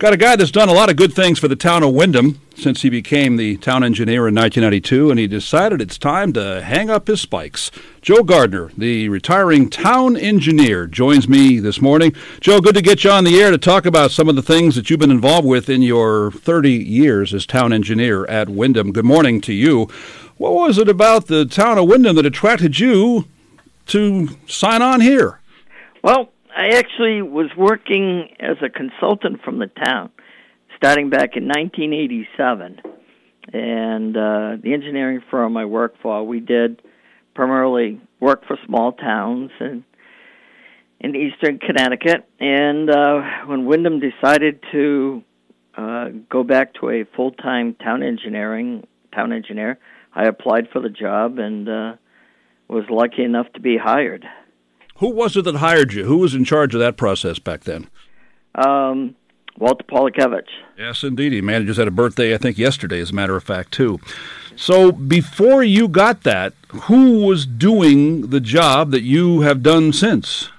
Got a guy that's done a lot of good things for the town of Windham since he became the town engineer in 1992, and he decided it's time to hang up his spikes. Joe Gardner, the retiring town engineer, joins me this morning. Joe, good to get you on the air to talk about some of the things that you've been involved with in your 30 years as town engineer at Windham. Good morning to you. What was it about the town of Windham that attracted you to sign on here? Well, I actually was working as a consultant from the town, starting back in 1987. And uh, the engineering firm I worked for, we did primarily work for small towns and in eastern Connecticut. And uh, when Windham decided to uh, go back to a full-time town engineering town engineer, I applied for the job and uh, was lucky enough to be hired. Who was it that hired you? Who was in charge of that process back then? Um, Walter Pawelkiewicz. Yes, indeed. He man just had a birthday, I think, yesterday, as a matter of fact, too. So before you got that, who was doing the job that you have done since?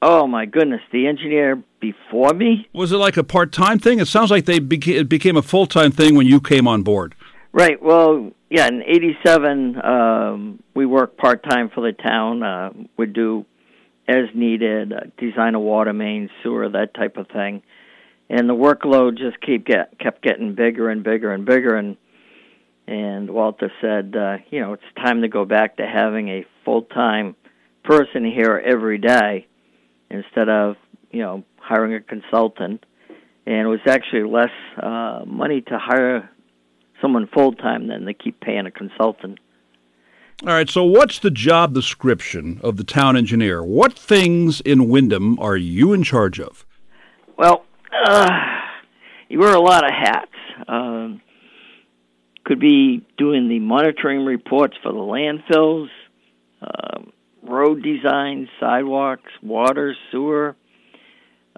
Oh my goodness, the engineer before me. Was it like a part-time thing? It sounds like they beca- it became a full-time thing when you came on board. Right. Well, yeah, in '87, um, we worked part time for the town. Uh, would do as needed, uh, design a water main, sewer, that type of thing. And the workload just keep get kept getting bigger and bigger and bigger. And and Walter said, uh, you know, it's time to go back to having a full time person here every day instead of you know hiring a consultant. And it was actually less uh, money to hire someone full time then they keep paying a consultant. All right, so what's the job description of the town engineer? What things in Windham are you in charge of? Well, uh, you wear a lot of hats. Um, could be doing the monitoring reports for the landfills, uh, road design, sidewalks, water, sewer,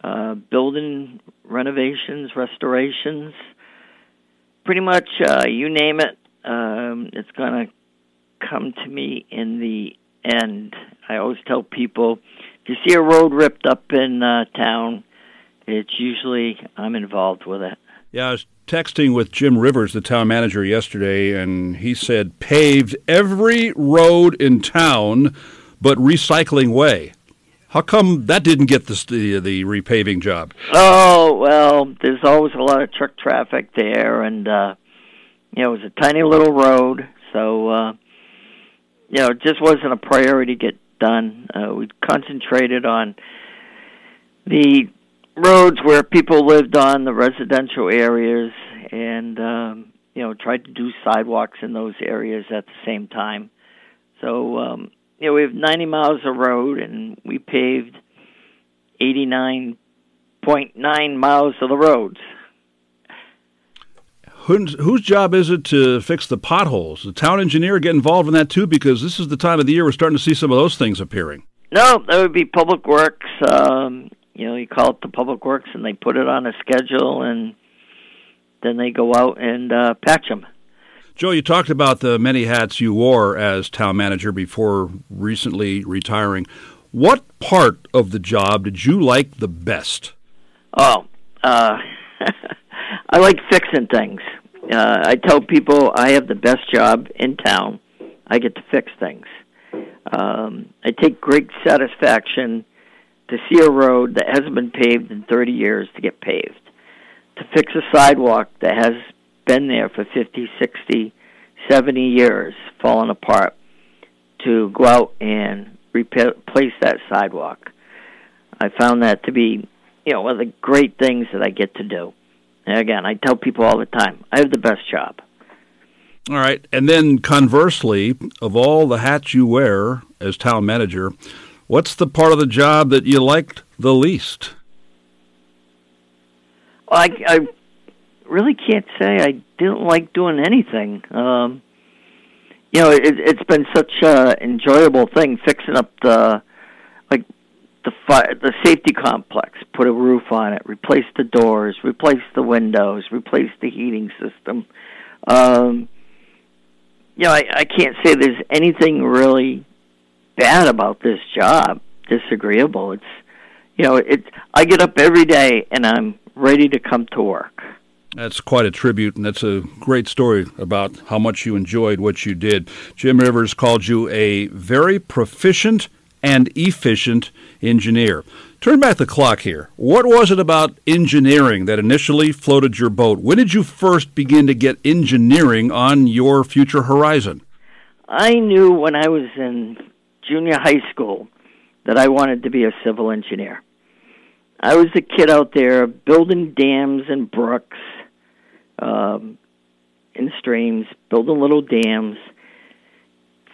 uh, building renovations, restorations, pretty much uh, you name it, um, it's going to come to me in the end. I always tell people if you see a road ripped up in uh, town, it's usually I'm involved with it. Yeah, I was texting with Jim Rivers, the town manager, yesterday, and he said paved every road in town but recycling way. How come that didn't get the the, the repaving job? Oh well, there's always a lot of truck traffic there, and uh, you know it was a tiny little road, so uh, you know it just wasn't a priority to get done. Uh, we concentrated on the roads where people lived on, the residential areas, and um, you know tried to do sidewalks in those areas at the same time. So um, you know, we have 90 miles of road, and we paved 89.9 miles of the roads. Whose, whose job is it to fix the potholes? The town engineer get involved in that too, because this is the time of the year we're starting to see some of those things appearing. No, that would be Public Works. Um, you know, you call it the Public Works, and they put it on a schedule, and then they go out and uh, patch them. Joe, you talked about the many hats you wore as town manager before recently retiring. What part of the job did you like the best? Oh, uh, I like fixing things. Uh, I tell people I have the best job in town. I get to fix things. Um, I take great satisfaction to see a road that hasn't been paved in 30 years to get paved, to fix a sidewalk that has been there for 50, 60, 70 years, falling apart, to go out and replace that sidewalk. I found that to be, you know, one of the great things that I get to do. And again, I tell people all the time, I have the best job. All right. And then conversely, of all the hats you wear as town manager, what's the part of the job that you liked the least? Well, I, I really can't say I didn't like doing anything. Um, you know, it, it's been such a enjoyable thing fixing up the like the fire, the safety complex, put a roof on it, replace the doors, replace the windows, replace the heating system. Um, you know, I, I can't say there's anything really bad about this job, disagreeable. It's you know, it I get up every day and I'm ready to come to work. That's quite a tribute, and that's a great story about how much you enjoyed what you did. Jim Rivers called you a very proficient and efficient engineer. Turn back the clock here. What was it about engineering that initially floated your boat? When did you first begin to get engineering on your future horizon? I knew when I was in junior high school that I wanted to be a civil engineer. I was a kid out there building dams and brooks um, in streams, building little dams,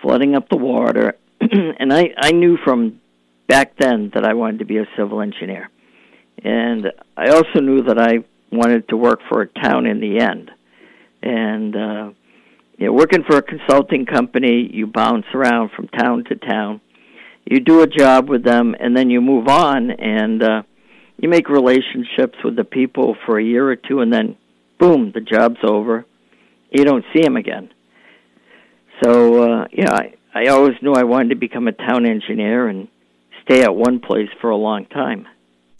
flooding up the water, and I I knew from back then that I wanted to be a civil engineer, and I also knew that I wanted to work for a town in the end, and. Uh, you know, working for a consulting company, you bounce around from town to town. You do a job with them, and then you move on, and uh, you make relationships with the people for a year or two, and then, boom, the job's over. You don't see him again. So, uh, yeah, I, I always knew I wanted to become a town engineer and stay at one place for a long time.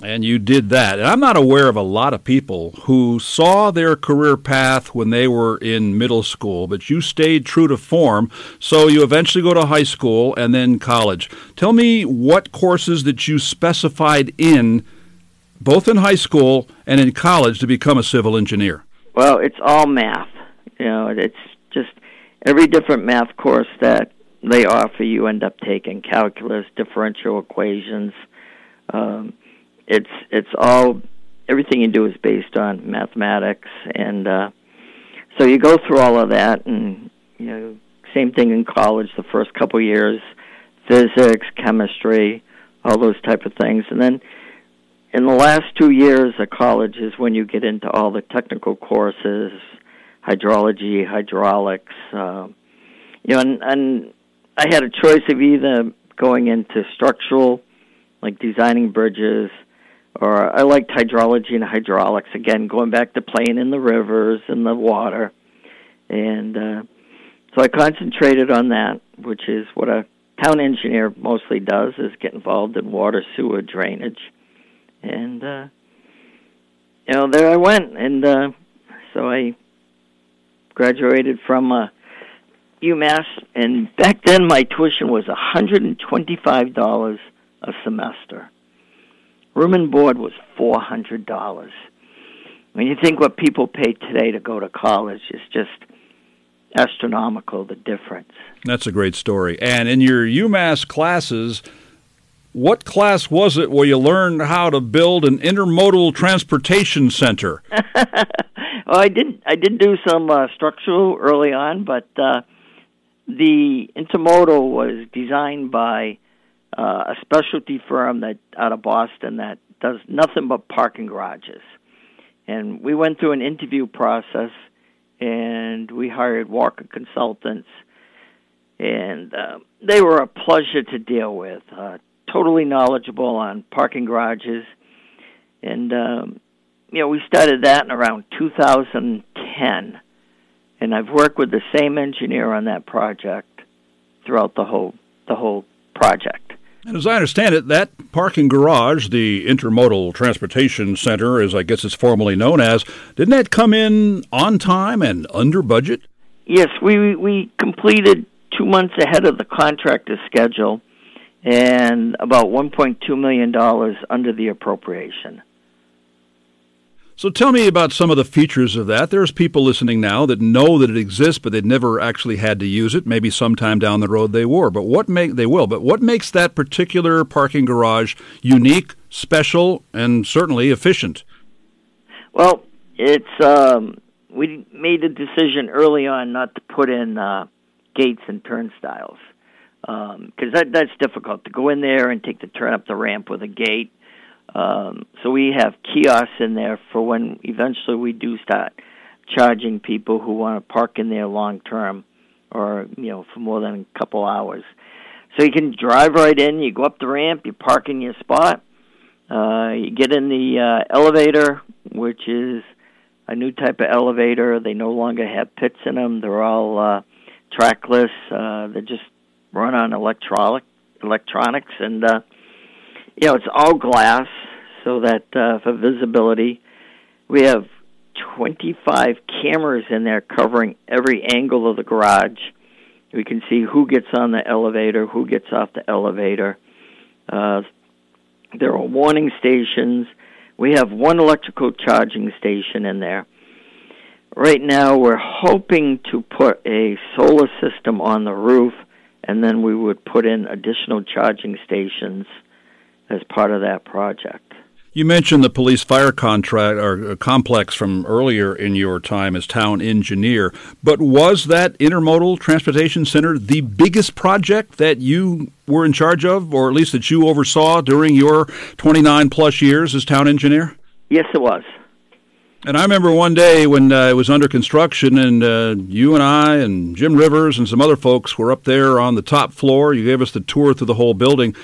And you did that. And I'm not aware of a lot of people who saw their career path when they were in middle school, but you stayed true to form. So you eventually go to high school and then college. Tell me what courses that you specified in both in high school and in college to become a civil engineer. Well, it's all math. You know, it's just every different math course that they offer you end up taking calculus, differential equations, um, it's it's all everything you do is based on mathematics. And uh so you go through all of that and you know same thing in college the first couple years physics chemistry all those type of things. And then in the last two years of college is when you get into all the technical courses hydrology hydraulics uh, you know and, and i had a choice of either going into structural like designing bridges or I liked hydrology and hydraulics. Again, going back to playing in the rivers and the water, and uh, so I concentrated on that, which is what a town engineer mostly does: is get involved in water, sewer, drainage, and uh, you know there I went, and uh, so I graduated from uh, UMass, and back then my tuition was a hundred and twenty-five dollars a semester Room and board was four hundred dollars. When you think what people pay today to go to college, it's just astronomical the difference. That's a great story. And in your UMass classes, what class was it where you learned how to build an intermodal transportation center? well, I did. I did do some uh, structural early on, but uh, the intermodal was designed by uh, a specialty firm that out of Boston that does nothing but parking garages. And we went through an interview process, and we hired Walker Consultants, and uh, they were a pleasure to deal with. Uh, totally knowledgeable on parking garages, and um, you know we started that in around 2010, and I've worked with the same engineer on that project throughout the whole the whole project. And as I understand it, that parking garage, the Intermodal Transportation Center, as I guess it's formally known as, didn't that come in on time and under budget? Yes, we we completed two months ahead of the contractor's schedule, and about 1.2 million dollars under the appropriation. So tell me about some of the features of that. There's people listening now that know that it exists, but they've never actually had to use it. Maybe sometime down the road they will. But what make they will? But what makes that particular parking garage unique, special, and certainly efficient? Well, it's um, we made a decision early on not to put in uh, gates and turnstiles because um, that that's difficult to go in there and take the turn up the ramp with a gate um, so we have kiosks in there for when eventually we do start charging people who want to park in there long term or you know for more than a couple hours. So you can drive right in, you go up the ramp, you park in your spot, uh, you get in the uh, elevator, which is a new type of elevator. They no longer have pits in them. They're all uh, trackless. Uh, they just run on electronic electronics and uh, you know, it's all glass so that uh, for visibility, We have 25 cameras in there covering every angle of the garage. We can see who gets on the elevator, who gets off the elevator. Uh, there are warning stations. We have one electrical charging station in there. Right now, we're hoping to put a solar system on the roof, and then we would put in additional charging stations as part of that project. You mentioned the police fire contract or uh, complex from earlier in your time as town engineer, but was that intermodal transportation center the biggest project that you were in charge of, or at least that you oversaw during your 29 plus years as town engineer? Yes, it was. And I remember one day when uh, it was under construction, and uh, you and I and Jim Rivers and some other folks were up there on the top floor. You gave us the tour through the whole building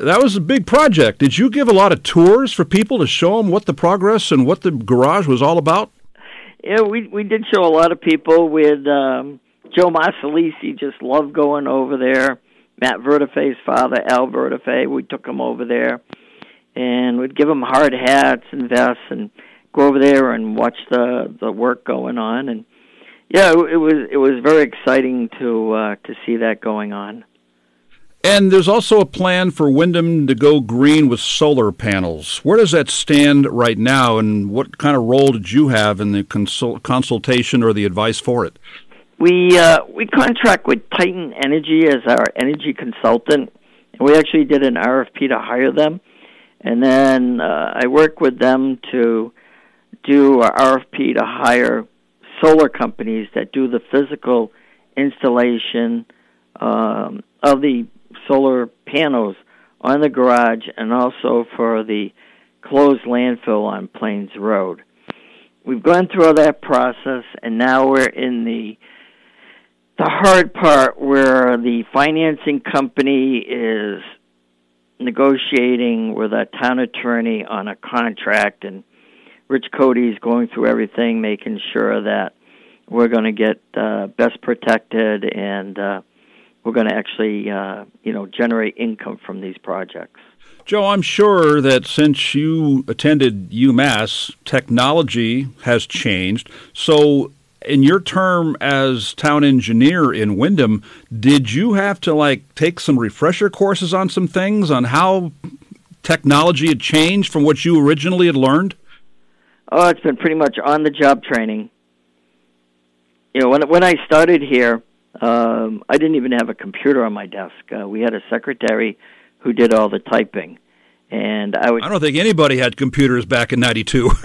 that was a big project. Did you give a lot of tours for people to show them what the progress and what the garage was all about? Yeah, we we did show a lot of people with um, Joe Marsalisi. Just loved going over there. Matt Vertife's father, Al Vertife, we took him over there, and we'd give him hard hats and vests, and go over there and watch the the work going on. And yeah, it, it was it was very exciting to uh, to see that going on. And there's also a plan for Windham to go green with solar panels. Where does that stand right now, and what kind of role did you have in the consult- consultation or the advice for it? We uh, we contract with Titan Energy as our energy consultant, and we actually did an RFP to hire them, and then uh, I work with them to do a RFP to hire solar companies that do the physical installation um, of the solar panels on the garage and also for the closed landfill on Plains Road. We've gone through all that process and now we're in the the hard part where the financing company is negotiating with a town attorney on a contract and Rich Cody's going through everything making sure that we're going to get uh, best protected and uh, we're going to actually, uh, you know, generate income from these projects. Joe, I'm sure that since you attended UMass, technology has changed. So, in your term as town engineer in Windham, did you have to like take some refresher courses on some things on how technology had changed from what you originally had learned? Oh, it's been pretty much on the job training. You know, when when I started here, um, I didn't even have a computer on my desk. Uh, we had a secretary who did all the typing, and I would. I don't think anybody had computers back in '92.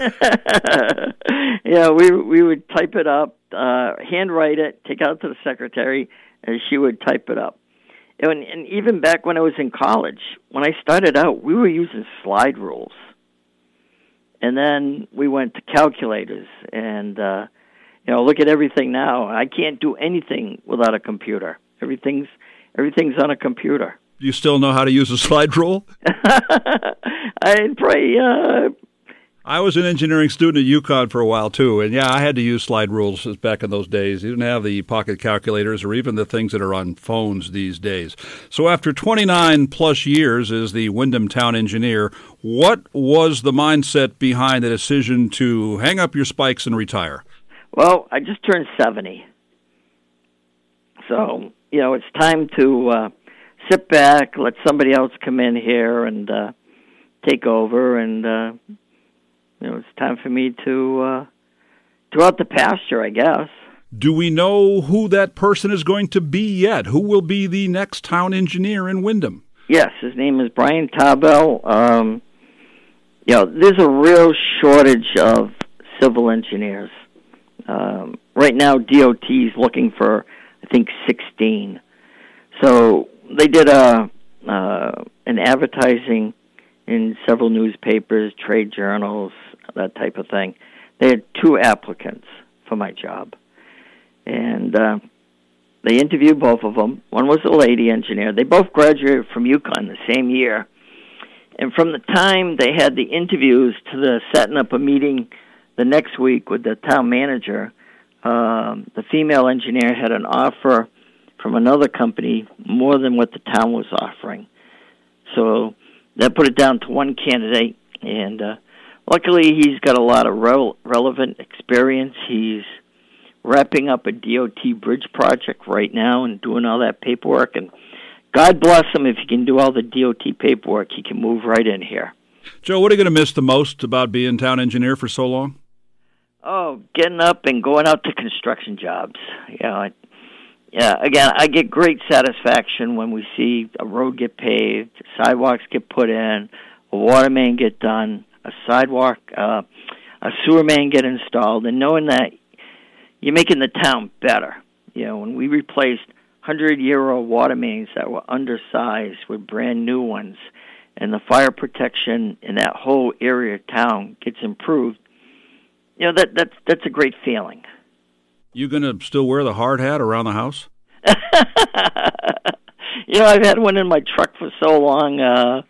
yeah, we we would type it up, uh, handwrite it, take it out to the secretary, and she would type it up. And, and even back when I was in college, when I started out, we were using slide rules, and then we went to calculators and. Uh, you know, look at everything now. I can't do anything without a computer. Everything's everything's on a computer. Do you still know how to use a slide rule? I pray. Uh, I was an engineering student at UConn for a while too, and yeah, I had to use slide rules back in those days. You didn't have the pocket calculators or even the things that are on phones these days. So after 29 plus years as the Windham town engineer, what was the mindset behind the decision to hang up your spikes and retire? Well, I just turned 70. So, you know, it's time to uh, sit back, let somebody else come in here and uh, take over. And, uh, you know, it's time for me to uh, go out the pasture, I guess. Do we know who that person is going to be yet? Who will be the next town engineer in Windham? Yes, his name is Brian Tabell. Um, you know, there's a real shortage of civil engineers. Um, right now, DOT is looking for, I think, 16. So they did a uh, an advertising in several newspapers, trade journals, that type of thing. They had two applicants for my job, and uh, they interviewed both of them. One was a lady engineer. They both graduated from UConn the same year. And from the time they had the interviews to the setting up a meeting the next week with the town manager, um, the female engineer had an offer from another company more than what the town was offering. So that put it down to one candidate, and uh, luckily, he's got a lot of rel- relevant experience. He's wrapping up a DOT bridge project right now and doing all that paperwork. And God bless him if he can do all the DOT paperwork. He can move right in here. Joe, what are you going to miss the most about being town engineer for so long? Oh, getting up and going out to construction jobs. You know, I, yeah. Again, I get great satisfaction when we see a road get paved, sidewalks get put in, a water main get done, a sidewalk, uh, a sewer main get installed, and knowing that you're making the town better. You know, when we replaced hundred-year-old water mains that were undersized with brand new ones, and the fire protection in that whole area of town gets improved you know that that's that's a great feeling. You going to still wear the hard hat around the house? you know, I've had one in my truck for so long. Uh,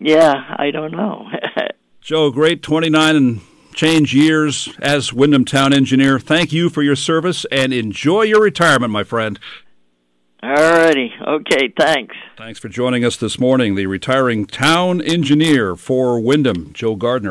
yeah, I don't know. Joe, great 29 and change years as Windham Town Engineer. Thank you for your service and enjoy your retirement, my friend. All righty. Okay, thanks. Thanks for joining us this morning. The retiring town engineer for Windham, Joe Gardner.